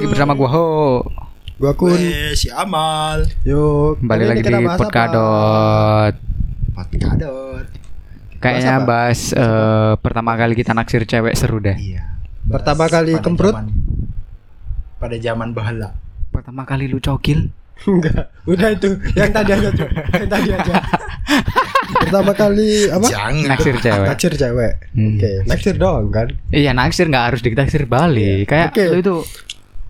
lagi bersama gua Ho. Gua Kun. Si Amal. Yuk, hari lagi di bahas apa? Podcadot. Podcadot. Kayaknya apa? bahas eh, pertama kali kita naksir cewek seru deh. Iya. Pertama Bahas kali pada kemprut? zaman- pada zaman bahala. Pertama kali lu cokil. Enggak, udah itu. Yang tadi aja, Cuk. Yang tadi aja. Pertama kali apa? Jangan. Naksir cewek. Naksir cewek. Hmm. Oke, naksir doang kan. Iya naksir nggak harus ditaksir balik. Kayak Oke. lu itu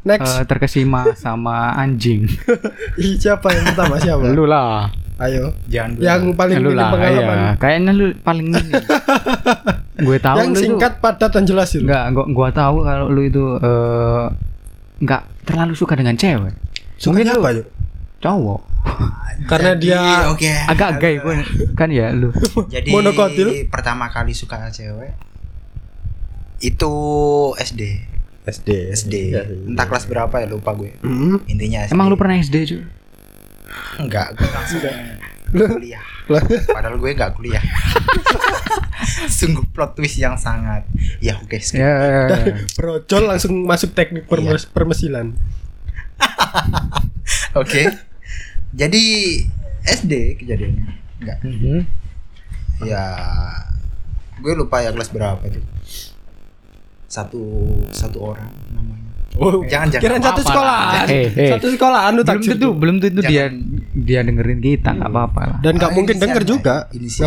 Next. eh, terkesima sama anjing. Siapa yang pertama siapa? lu lah. Ayo. Jangan dulu. Yang paling lu minim lah. pengalaman. Iya. Kayaknya lu paling ini. gue tahu yang lu itu singkat, padat dan jelas itu. Enggak, gua, gua tahu kalau lu itu eh nggak terlalu suka dengan cewek. Sukanya lu apa, Yuk? cowok. Karena Jadi, dia oke. Agak gay gue kan ya lu. Jadi Monokotil. pertama kali suka cewek itu SD. SD. SD. Iya, Entah kelas berapa ya lupa gue. Hmm. Intinya SD. Emang lu pernah SD cuy? Enggak, gue langsung kuliah. Padahal gue enggak kuliah. Sungguh plot twist yang sangat ya oke skip. Ya. Brojol langsung masuk teknik permes- permesilan. Oke. Jadi SD kejadiannya. Enggak. Mhm. Ya gue lupa ya kelas berapa itu. Satu satu orang namanya. Oh, Jangan, jangan. Kirain satu Apa-apa sekolah. lah. Eh, eh. Satu sekolah anu belum taksir. tentu, belum tentu dia dia dengerin kita nggak apa-apa lah. Dan nggak Ah, mungkin denger juga.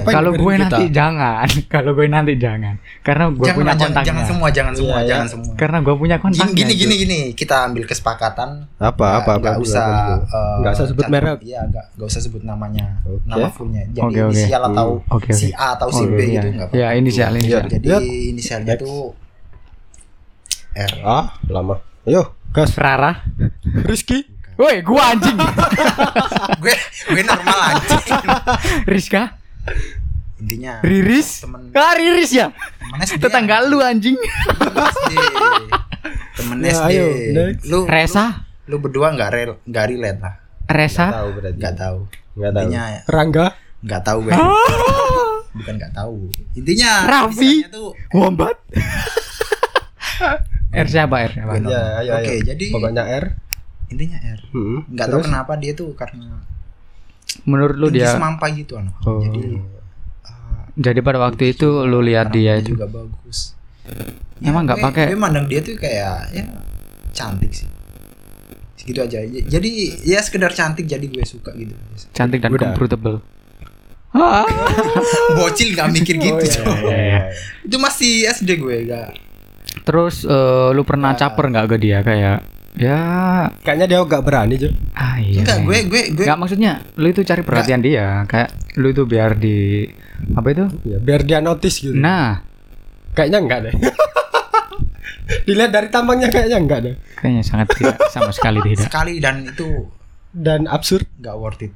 Kalau gue kita? nanti jangan, kalau gue nanti jangan, karena gue jangan, punya jangan, kontaknya. jangan semua, jangan semua, Iya, iya. jangan semua. Karena gue punya Gini kontaknya. gini, gini gini kita ambil kesepakatan Apa, apa, apa nggak dulu, usah eh, Nggak usah sebut merek. iya nggak nggak usah sebut namanya nama fullnya jadi inisial atau Oke, si. A atau si B iya. gitu nggak apa Ya, inisial, inisial. jadi Iya. inisialnya tuh R Ah, lama. Ayo, gas. Rara. Rizky. Woi, gua anjing. gue gue normal aja Rizka, intinya Riris. temen Ah, Riris ya. temen Tetangga lu anjing. temen SD temen Ya, SD ayo, next. lu Resa, lu berdua nggak rel nggak relate lah Resa. Tahu berarti. nggak tahu Nggak tahu. intinya Rangga. nggak tahu gue bukan nggak tahu intinya Raffi. tuh Wombat. R siapa R siapa? Ya, ayo, Oke, ayo. jadi- pokoknya R. intinya R Hmm. tahu kenapa dia tuh karena Menurut lu dia semampai gitu anak Oh. jadi uh, jadi pada waktu itu lu lihat dia itu juga bagus Emang nggak gue- pakai- gue mandang dia tuh kayak ya cantik sih segitu aja jadi ya sekedar cantik jadi gue suka gitu cantik dan Udah. comfortable. bocil nggak mikir gitu Oh, iya, iya, iya. itu masih SD gue gak Terus eh, lu pernah caper nggak ke dia kayak ya Kayaknya dia nggak berani, Cuk. ah iya. enggak gue gue gue Nggak maksudnya lu itu cari perhatian dia kayak lu itu biar di apa itu? Ya, biar dia notice gitu. Nah, Kayaknya enggak deh. Dilihat dari tampangnya kayaknya enggak deh. kayaknya sangat tidak sama sekali tidak. sekali dan itu Dan absurd nggak worth it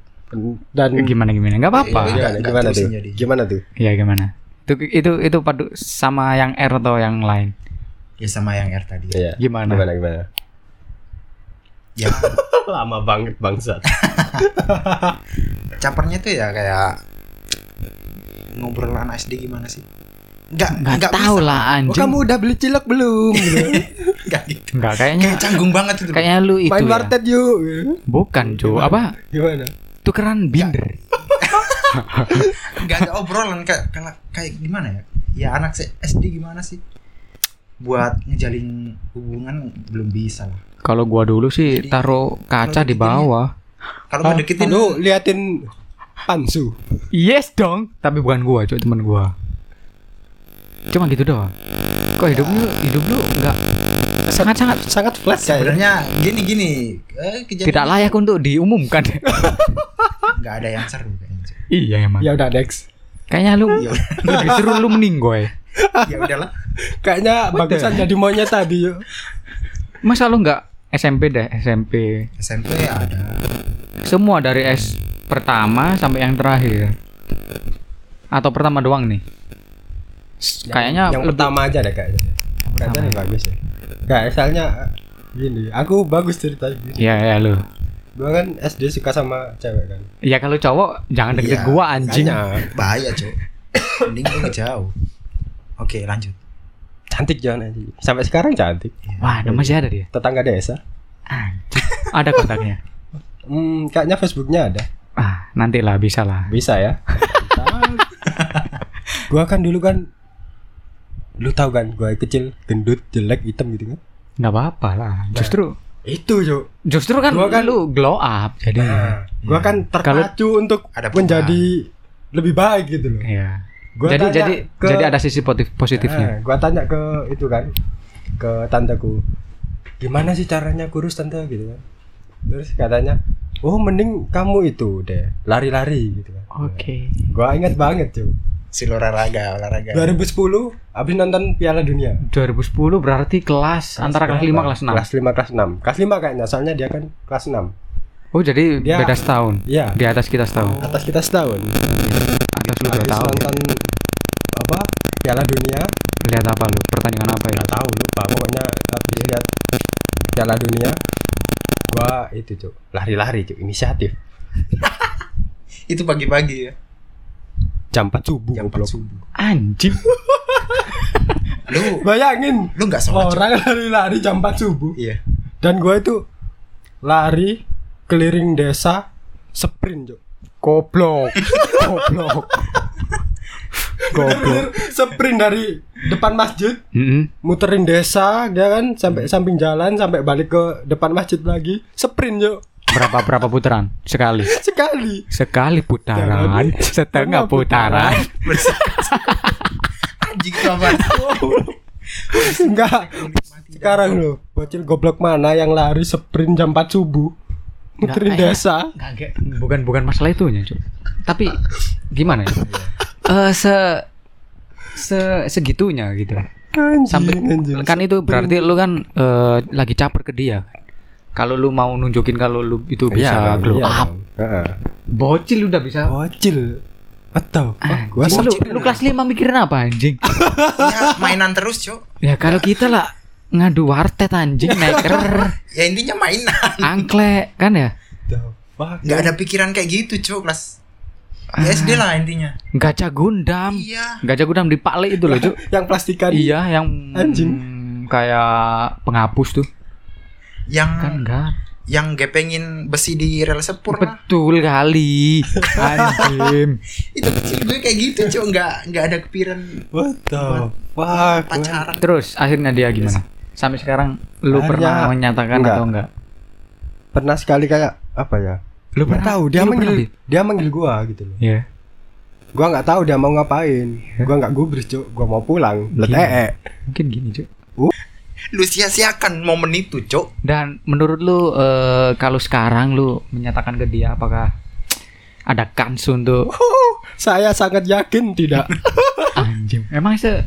dan Gimana gimana nggak apa-apa. Iya, gimana, Nggak gimana tuh? jadi. Gimana tuh? Iya gimana? Itu itu itu padu sama yang R atau yang lain. Ya sama yang R tadi Iya. Gimana? Gimana gimana? ya Lama banget bangsat. capernya tuh ya kayak ngobrol anak SD gimana sih nggak Nggak tahu bisa. lah Oh, anjing. kamu udah beli cilok belum? Gitu. nggak gitu Nggak kayaknya kayak canggung banget itu kayaknya lu itu Main ya. wartet yuk. Bukan, cu. Apa? Gimana? Tukeran binder. nggak ada obrolan kayak kayak kayak gimana ya ya anak se- SD gimana sih buat ngejalin hubungan belum bisa lah Kalau gua dulu sih Jadi, taruh kaca di deketin bawah. kalau Ah, ngedeketin Lu liatin pansu. Yes dong, tapi bukan gua, cuy, temen gua. Cuma gitu doang. Kok hidup lu hidup lu enggak sangat-sangat Sangat flat kayaknya. sebenarnya gini gini eh, kejadian tidak layak untuk diumumkan. nggak ada yang seru kayaknya iya emang. Ya udah next. Kayaknya lu ya lebih seru lu meninggoy. Ya udahlah Kayaknya What bagusan the- jadi monyet tadi yuk. Masa lu enggak SMP deh, SMP. SMP ada Semua dari S pertama sampai yang terakhir. Atau pertama doang nih? S- Kayaknya yang lebih pertama aja deh kayaknya. Kayaknya Pertama nih bagus ya. Enggak, misalnya gini, aku bagus ceritanya. Iya, ya lu. Gua kan SD suka sama cewek kan. Ya kalau cowok jangan deket Iya, gua anjing. Bahaya cok mending gue jauh Oke, lanjut. Cantik jangan aja. Sampai sekarang cantik. Wah, ada masih ada dia. Tetangga desa. Anjir. Ada kontaknya. Hmm, kayaknya Facebooknya ada. Ah, nanti lah bisa lah. Bisa ya. gua kan dulu kan lu tahu kan gua kecil gendut jelek hitam gitu kan nggak apa-apa lah. Justru itu Cuk. justru kan, Gua kan- lu glow up jadi. gua kan terpacu untuk Ada menjadi lebih baik gitu loh Iya. Gua jadi tanya jadi ke- jadi ada sisi positif positifnya. Nah, gua tanya ke itu kan ke tanteku gimana sih caranya kurus tante gitu kan terus katanya oh mending kamu itu deh lari-lari gitu kan Oke. gua ingat banget cuy Si olahraga, olahraga. 2010 habis nonton Piala Dunia 2010 berarti kelas antara kelas 5 kelas 6. kelas 5 kelas 6 kelas 5 kayaknya soalnya dia kan kelas 6 Oh, jadi Dia- beda setahun. iya Di atas kita setahun. atas kita setahun Atas lu dua habis tahun. nonton apa Piala Dunia Lihat apa lu? Pertandingan apa ya? nggak tahu lupa pokoknya habis lihat Piala Dunia gua itu cuy lari-lari cuy inisiatif Itu pagi-pagi ya. jam 4 subuh Jam 4 goblok. subuh. Anjing. Lu bayangin lu enggak sholat. Cuk. orang lari-lari jam 4 subuh Iya. dan gua itu lari keliling desa sprint cuy Goblok. Goblok. Goblok. sprint dari depan masjid Heeh. muterin desa dia kan sampai samping jalan sampai balik ke depan masjid lagi sprint yuk Berapa berapa putaran? Sekali. sekali Sekali putaran, Jangan. setengah putaran. Anjing apa? enggak sekarang lo bocil goblok mana yang lari sprint jam 4 subuh eh, desa Kaget. Bukan bukan masalah itunya, Cuk. Tapi gimana ya? Eh se se segitunya gitu. Sampai anjing, kan itu berarti lu kan eh, lagi caper ke dia. Kalau lu mau nunjukin kalau lu itu bisa Iya, glow iya up. Heeh. bocil udah bisa. bocil atau Ah, gua lu, lu kelas 5 mikirin apa anjing? Ya mainan terus, Cuk. ya kalau kita lah ngadu wartet anjing neker Ya intinya mainan. angklek kan ya The fuck, Enggak ada pikiran kayak gitu, Cuk, kelas ya SD lah intinya. gajah gundam Iya. gajah gundam di Pale itu loh cuk yang plastikan iya yang Anjing. mm, kayak penghapus tuh Yang kan enggak yang gepengin besi di rel sepur lah. betul kali anjing Itu kecil gue kayak gitu, Cuk. Enggak enggak ada kepikiran what the fuck pacaran. terus akhirnya dia gimana sampai sekarang lu Akhirnya pernah menyatakan enggak. atau enggak? Pernah sekali kayak apa ya? Lu nggak tahu dia lu manggil pernah, dia manggil gua gitu loh. Iya. gua nggak tahu dia mau ngapain. Gua nggak gubris cuk. Gua mau pulang. Letee mungkin gini cuk. Lu sia-siakan momen itu, Cuk. dan menurut lu eh, kalau sekarang lu menyatakan ke dia apakah ada kans untuk saya sangat yakin tidak. Anjing. Emang se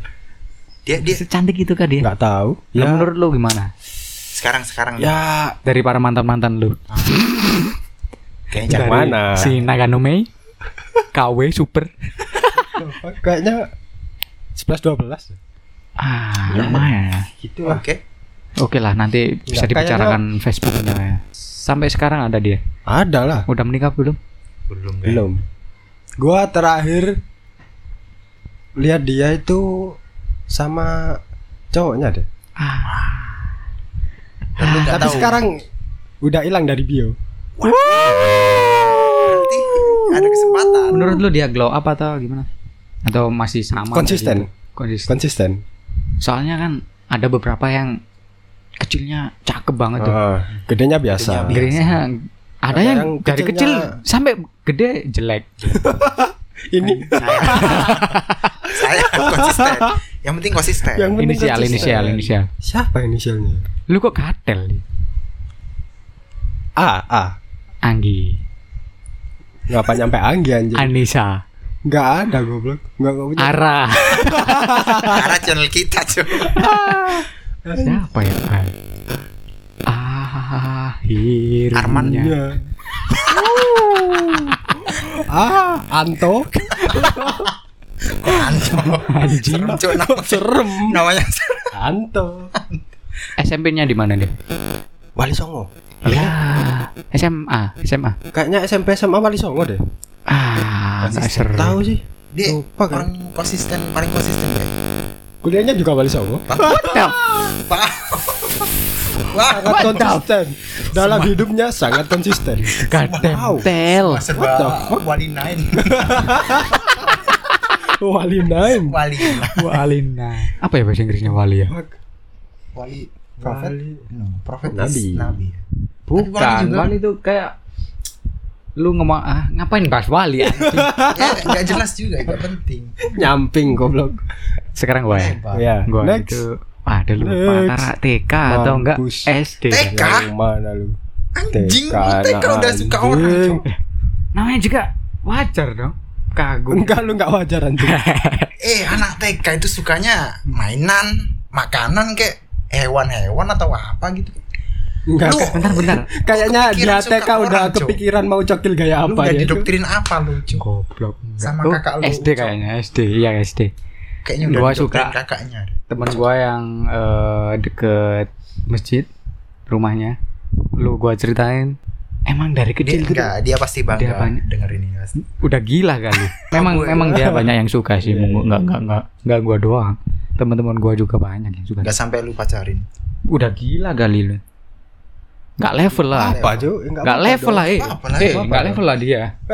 Dia dia secantik itu kan dia nggak tahu Ya, ya menurut lu gimana? sekarang sekarang ya Dari para mantan-mantan lu. kayaknya Yang Dari mana? Si Naganome, KW Super. kayaknya 11 12 Ah, Ya. lumayan ya. gitu Oke. Oke lah, nanti bisa Nggak, dibicarakan Facebooknya ya. Sampai sekarang ada dia. ada lah Udah menikah belum? Belum. Belum. belum gua terakhir lihat dia itu sama cowoknya deh Ah, lu nggak tapi tahu. sekarang udah hilang dari bio Berarti ada kesempatan. menurut lu dia glow up atau gimana? Atau masih sama? Konsisten. gitu? Konsisten. konsisten Soalnya kan ada beberapa yang kecilnya cakep banget tuh. Ah, gedenya biasa Gedenya Gedenya ada, Ada yang, yang dari kecil kecilnya- sampai gede jelek. ini Saya konsisten. Yang penting konsisten. yang penting Inisial, konsisten. inisial, inisial. siapa inisialnya Lu kok katel? A A Anggi, ngapa nyampe Anggi anjir Anissa, nggak ada goblok nggak nggak punya Ara. Karena channel kita, Cuk. Siapa ya? Ah, akhirnya. Arman. Iya. ah Anto Anjing. Serem, Cuk. Nama- serem Namanya Anto SMP-nya di mana nih? Wali Songo Ya, SMA, SMA. kayaknya SMP SMA Wali Songo deh Ah, nggak seru. tahu sih dia Lupa kan? orang konsisten, paling konsisten ya. Kuliahnya juga Wali Songo. Wah, Sangat konsisten. Dalam hidupnya sangat konsisten. Kadang tel. serba wali nine. Wali Nine. Wali. Walina. Apa ya bahasa Inggrisnya wali ya? Wali prophet. Wali. No, prophet Nabi. is nabi. Bukan, wali juga. wali itu kayak lu ngomong ah ngapain bahas wali ya? ya nggak jelas juga, nggak penting. Nyamping goblok. Sekarang gue ya. Ya. Gua Next. itu ada lupa antara TK atau enggak. SD. TK? Yang mana lu? Anjing, TK, TK udah suka orang. Namanya juga wajar dong. Kagum. Enggak lu enggak wajar anjing. Eh, anak TK itu sukanya mainan, makanan kayak hewan-hewan atau apa gitu. Enggak. Lu Bentar, bentar. Kayaknya dia TK udah orang, kepikiran mau cokil gaya Lu apa udah ya. didoktrin apa lu, Cok? Goblok. Sama Oh, kakak lu, SD Cok. kayaknya, SD. Iya, SD. Kayaknya udah Gua suka. kakaknya. Temen gua yang eh, deket masjid rumahnya. Lu gua ceritain emang dari Dia, kecil tuh enggak, dia pasti bangga Dia banyak. dengerin ini pasti. udah gila kali. Memang memang dia banyak yang suka sih. Iya, Enggak enggak enggak enggak gua doang. Teman-teman gua juga banyak yang suka. Enggak sampai lu pacarin. Udah gila kali lu. Enggak level lah. Apa, Cuk? Enggak level lah, eh. Lah, Eh, enggak level lah dia.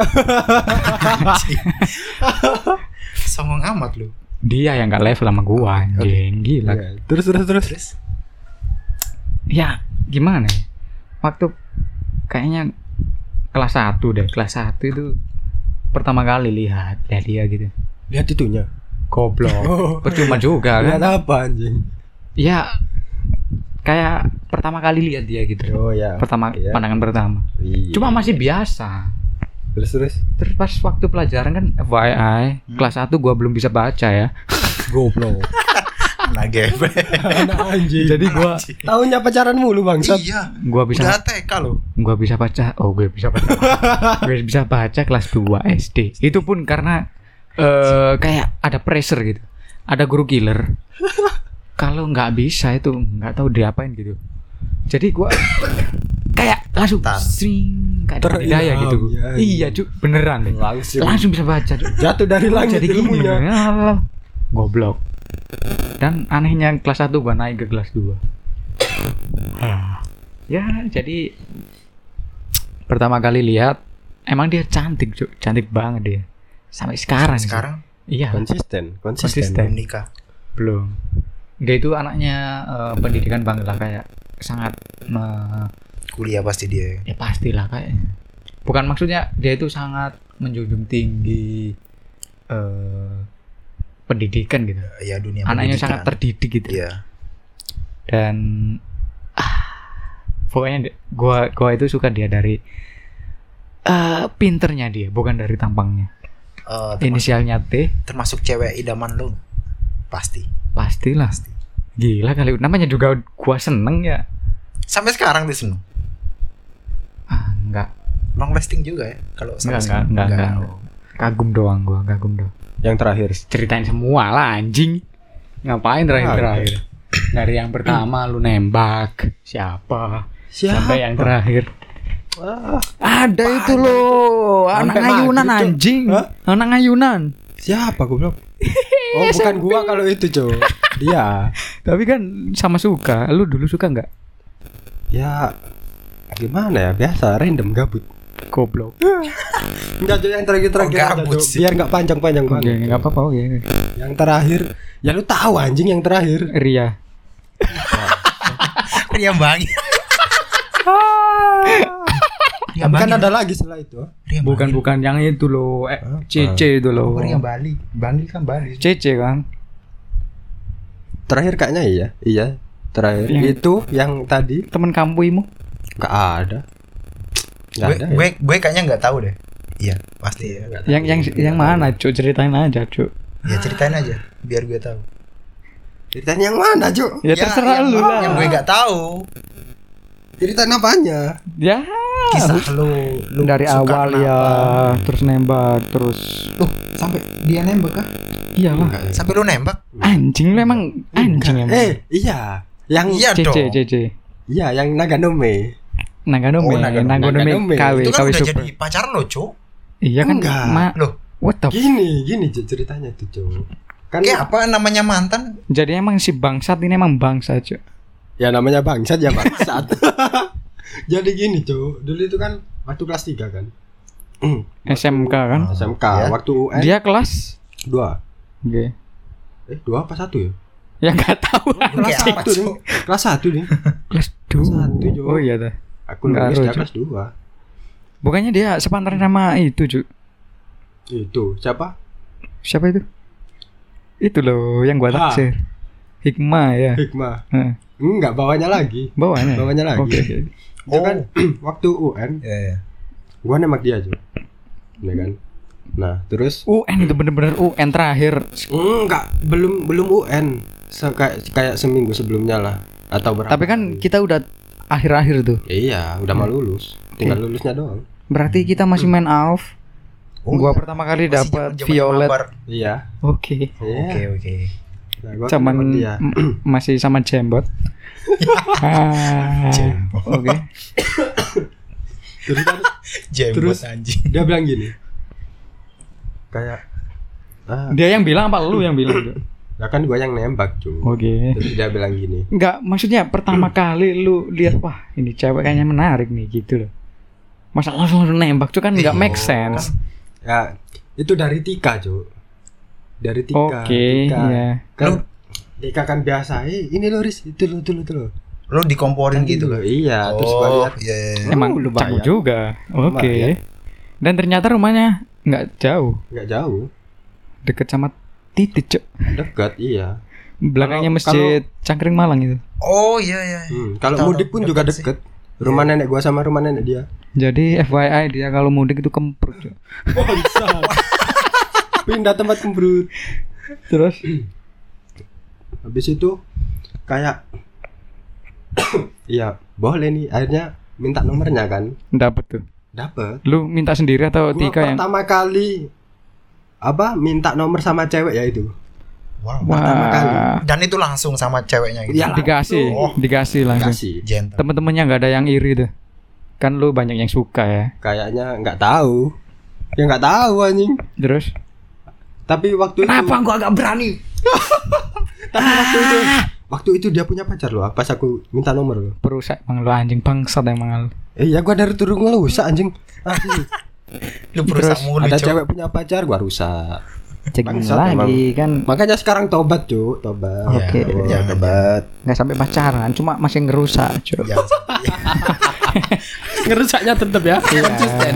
Songong amat lu. Dia yang enggak level sama gua, anjing. Gila. Iya. Terus terus terus. Terus Ya, gimana ya? Waktu kayaknya kelas 1 deh. Kelas 1 itu pertama kali lihat lihat dia gitu. Lihat itunya. Goblok. Oh. Percuma juga Lihat kan. apa anjing? Ya kayak pertama kali lihat dia gitu. Oh ya. Pertama Iya. pandangan pertama. Iya. Cuma masih biasa. terus terus. Terus pas waktu pelajaran kan FYI, kelas 1 gua belum bisa baca ya. Goblok. anak geblek. Anak anjing. Jadi gua Tahunya pacaran mulu bangsat. Iya. gua bisa Udah TK lu. gua bisa baca oh gue bisa baca gue bisa baca kelas 2 SD itu pun karena eh kayak ada pressure gitu ada guru killer kalau nggak bisa itu nggak tahu diapain gitu jadi gua kayak langsung Tar. sing kayak Terilham, daya gitu ya. iya cu beneran deh Langsung. langsung bisa baca Cuk. Jatuh dari langit jadi gini ya. goblok dan anehnya kelas 1 gua naik ke kelas 2 ya jadi pertama kali lihat emang dia cantik Cuk. cantik banget dia sampai sekarang sih. Sekarang iya Konsisten, konsisten. Konsisten. belum nikah. belum dia itu anaknya eh, pendidikan banget lah kayak sangat me- Kuliah pasti dia. ya pastilah kayaknya bukan maksudnya dia itu sangat menjunjung tinggi eh pendidikan gitu Ya dunia anaknya pendidikan. sangat terdidik gitu Iya. dan ah, pokoknya gua gua itu suka dia dari eh pinternya dia bukan dari tampangnya Eh, termasuk, inisialnya T termasuk cewek idaman lu. Pasti. pastilah gila kali namanya juga gua seneng ya Sampai sekarang tuh seneng. ah enggak Long lasting juga ya kalau enggak sampai enggak sekarang. enggak, enggak, enggak. kagum doang gua kagum doang Yang terakhir. ceritain semua lah anjing ngapain terakhir terakhir dari yang pertama lu nembak siapa sampai yang terakhir ada itu loh anak Cok. anjing Hah? anak ngayunan Siapa goblok? Oh, bukan gua kalau itu, Cok. Dia. tapi kan sama suka lu dulu suka nggak Ya gimana ya? Biasa random gabut. Goblok Enggak yang terakhir-terakhir Oh, aja, gabut sih. Biar enggak panjang-panjang oke banget. nggak apa-apa oke Yang terakhir, ya lu tahu anjing yang terakhir. Ria Ria Bangi. Ria kan ada lagi setelah itu. Ria bukan Bangi. bukan yang itu loh eh Apa? CC itu loh Oh, Ria Bali. Bangi kan Bali. CC kan Terakhir kayaknya iya. Iya. Terakhir Yang- itu yang tadi temen kampungmu enggak ada. Gue, gue, gue kayaknya nggak tahu deh. Iya, pasti ya. yang yang yang mana cuk ceritain aja cuk Ya ceritain aja biar gue tahu. Ceritain yang mana, Cok? ya, terserah yang, lu lah Yang gue nggak tahu. Ceritain apanya? ya Kisah lu, lu dari awal kenapa? ya terus nembak terus Loh, sampai dia nembak kah? iyalah Enggak ya. Sampai lu nembak? anjing lu emang anjing emang Eh, iya. Yang Iya CC dong. CC iya, yang Naganome. Naganome Oh, Naganome. Naganome Naganome. KW Itu kan KW udah super jadi pacar lo, Cuk. iya kan Enggak. ma Loh, what the Gini, gini ceritanya tuh, Cok. kan Kayak apa namanya mantan? Jadi emang si bangsat ini emang bangsa cuy. ya namanya bangsat ya bangsat jadi gini cuy dulu itu kan waktu kelas 3 kan SMK kan. SMK Ya. waktu UN Dia kelas dua Oke. eh dua apa satu ya Ya nggak tahu apa, satu nih Cuk? kelas satu nih Kelas Satu, 2. Jo. Oh iya dah. Aku Nggak nulis rujuk. kelas dua Bukannya dia sepantaran sama itu, Cuk. itu siapa Siapa itu? Itu loh yang gua Ah. taksir. Hikmah ya. Hikmah Heeh. enggak bawanya lagi Bawahnya. bawanya lagi Oke. oke. itu kan waktu UN Ya, ya. gua nembak dia cuy ya kan nah terus UN itu bener-bener UN terakhir. enggak belum belum UN Se- kayak kayak seminggu sebelumnya lah atau berapa Tapi kan kita udah akhir-akhir tuh. Ya iya udah mau lulus tinggal lulusnya doang Berarti kita masih main AUF. Oh, gua iya. pertama kali dapat violet. mabar. iya Oke. iya Oke, oke. Nah, m- masih sama jembot. Ah, Jembot. Oke. terus Jembot Terus? anjing. dia bilang gini kayak ah Dia yang bilang apa lu yang bilang? Ya kan gua yang nembak cuy Oke. terus dia bilang gini Enggak, maksudnya pertama kali lu lihat wah ini cewek kayaknya menarik nih gitu loh. Masa langsung lu nembak tuh kan nggak make sense. ya itu dari Tika cuy dari Tika Oke, Tika. ya. kan Tika kan biasa eh ini lo Riz itu lo itu lo itu lo Lu dikomporin gitu loh kan? iya terus gua Oh, lihat iya, iya, iya. Emang Oh, lumayan. cakep juga. Oke. Lumayan. Dan ternyata rumahnya nggak jauh, nggak jauh deket sama titik, Cuk. dekat iya Belakangnya Kalau- masjid Cangkring Malang itu. Oh, iya, iya. Hmm, kalau mudik pun juga sih. deket. Rumah nenek gua sama rumah nenek dia. Jadi FYI dia kalau mudik itu kemprut, Cuk. Pindah tempat kembrut. Terus Habis itu kayak Iya, boleh nih. Akhirnya minta nomornya kan. dapet tuh. Dapet. Lu minta sendiri atau Gua Tika yang pertama kali apa minta nomor sama cewek ya itu. Wow. pertama kali. Wah, Dan itu langsung sama ceweknya gitu. Iya. dikasih, Oh. dikasih langsung. Temen-temennya nggak ada yang iri tuh. Kan lu banyak yang suka ya. Kayaknya nggak tahu. Ya nggak tahu anjing. Terus Tapi waktu itu gua agak berani? tapi waktu itu waktu itu dia punya pacar loh. Pas aku minta nomor loh. Perusak emang lu anjing bangsat emang lu. Eh ya gua dari turun ngelusak anjing. Lu perusak Terus mulu, Ada cewek punya pacar gua rusak. Cek Bangsat lagi kan Makanya sekarang tobat, Cuk. Tobat. Iya, Oke. Oh, jangan, tobat. nggak sampai pacaran, cuma masih ngerusak. Jangan sampai. Ngerusaknya tetap ya. Konsisten.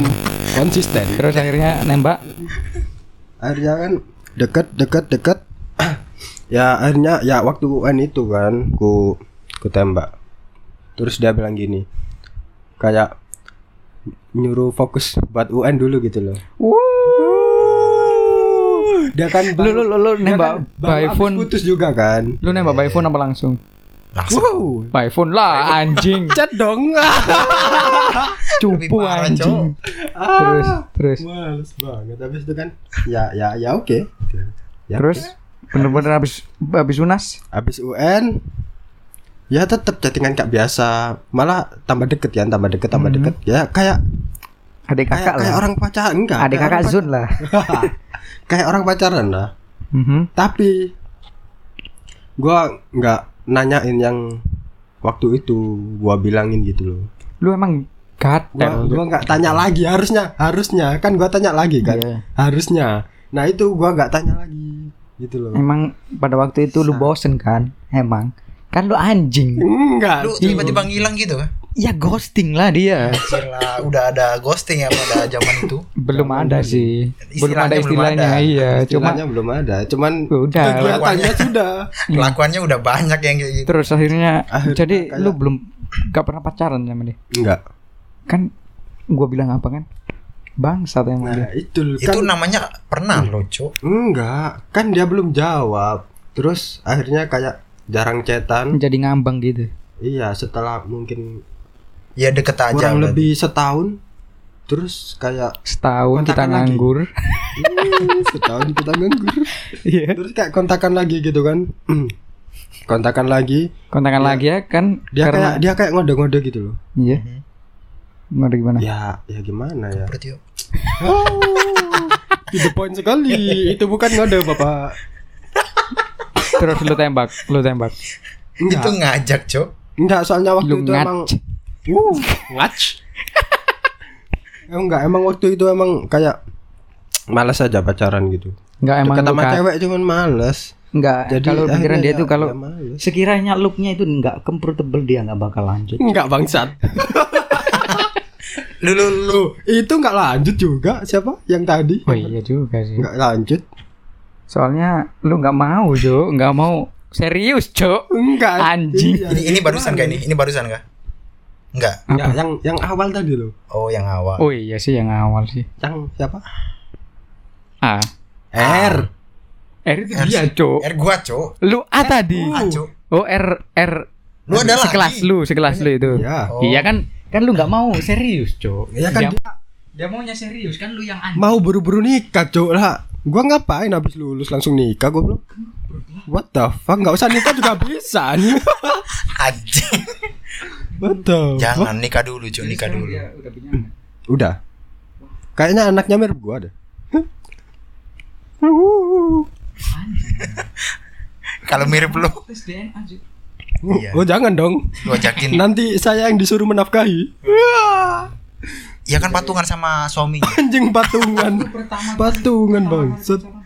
Konsisten. Terus akhirnya nembak. Akhirnya kan deket deket deket. ya akhirnya ya waktu UN itu kan ku ku tembak. Terus dia bilang gini. Kayak nyuruh fokus buat UN dulu gitu loh. Dia kan Lu lu lu, lu nembak kan baru by phone. putus juga kan. Lu nembak by phone apa langsung? Langsung. By phone lah anjing. Chat dong. Cupu anjing. Cok. Terus terus Males banget. Habis itu kan ya ya ya oke. Ya, terus bener-bener habis habis unas. habis UN ya tetap chattingan kayak biasa malah tambah deket ya tambah deket tambah Hmm. deket ya kayak Adik kayak, kakak kayak lah. orang pacaran enggak Adik kayak kakak Zun lah. kayak orang pacaran lah Mhm. tapi gua nggak nanyain yang waktu itu gua bilangin gitu loh Lu emang gua gatel. gua nggak tanya lagi harusnya harusnya kan gua tanya lagi kan Iya. harusnya nah itu gua nggak tanya lagi gitu loh Emang pada waktu itu lu bosen kan? Emang kan lu anjing. enggak Lu tiba-tiba ngilang gitu kan? Ya ghosting lah dia. Gila, udah ada ghosting ya pada zaman itu. Belum ada sih. Belum ada Istilahnya belum ada. Iya, cuma Istilahnya belum ada cuman udah. kegiatannya sudah Kelakuannya udah banyak yang kayak gitu. Terus akhirnya Akhirnya jadi kayak- lu belum gak pernah pacaran sama dia. enggak Kan gua bilang apa kan? Bangsat emang dia. Nah, itu loh, Itu kan namanya pernah loh, Cok. enggak, kan dia belum jawab. Terus akhirnya kayak jarang chatan. Jadi ngambang gitu. Iya, setelah mungkin Ya deket aja. kurang berarti. lebih setahun. Terus kayak Setahun kita nganggur. "Hmm, setahun kita nganggur. Iya. Terus kayak kontakan lagi gitu kan. kontakan lagi. Kontakan Iya. lagi ya kan Dia karena kayak dia kayak ngode-ngode gitu loh. iya. Mhm. Gimana gimana? Ya, ya gimana ya? Berarti yuk. To the point sekali. itu bukan ngode, Bapak. Terus lu tembak, lu tembak. Itu Enggak, ngajak, Cok. enggak soalnya waktu Lu itu ngac. emang uh, ngac. Eh, enggak, emang waktu itu emang kayak malas aja pacaran gitu. Enggak emang lu sama kan. cewek cuman males. Enggak, Jadi kalau pikiran dia ya- tuh kalau ya sekiranya looknya itu enggak comfortable dia enggak bakal lanjut. Enggak bangsat. Lu lu lu. itu enggak lanjut juga siapa yang tadi? Oh iya juga sih. Enggak lanjut. Soalnya lu nggak mau, Jo, nggak mau serius, Jo. Enggak. Anjing. Iya, Ini ini barusan gak ini? Ini barusan gak? Enggak. Ya, yang yang awal tadi loh. Oh, yang awal. Oh iya sih yang awal sih. Yang siapa? Ah, R. R itu R dia. Jo. R gua, Cok. Lu A tadi. Ah, Cok. Oh R R. Lu ada sekelas lagi. lu, sekelas lu itu. Ya. Oh. Iya kan, kan lu nggak mau serius, Jo. Ya kan dia, dia maunya serius kan lu yang anjing. mau buru-buru nikah, Cuk lah. Gua ngapain habis lulus langsung nikah gua belum. What the fuck? Enggak usah nikah juga bisa nih. Anjing. What the fuck? Jangan nikah dulu, Cok. Nikah dulu. udah punya anak. Udah. Kayaknya anaknya mirip gua deh. Kalau mirip lu, Tes DNA, Jo. Iya. Oh jangan dong. ajakin. Nanti saya yang disuruh menafkahi. Ya kan patungan sama suaminya. Anjing patungan. Patungan bangsat.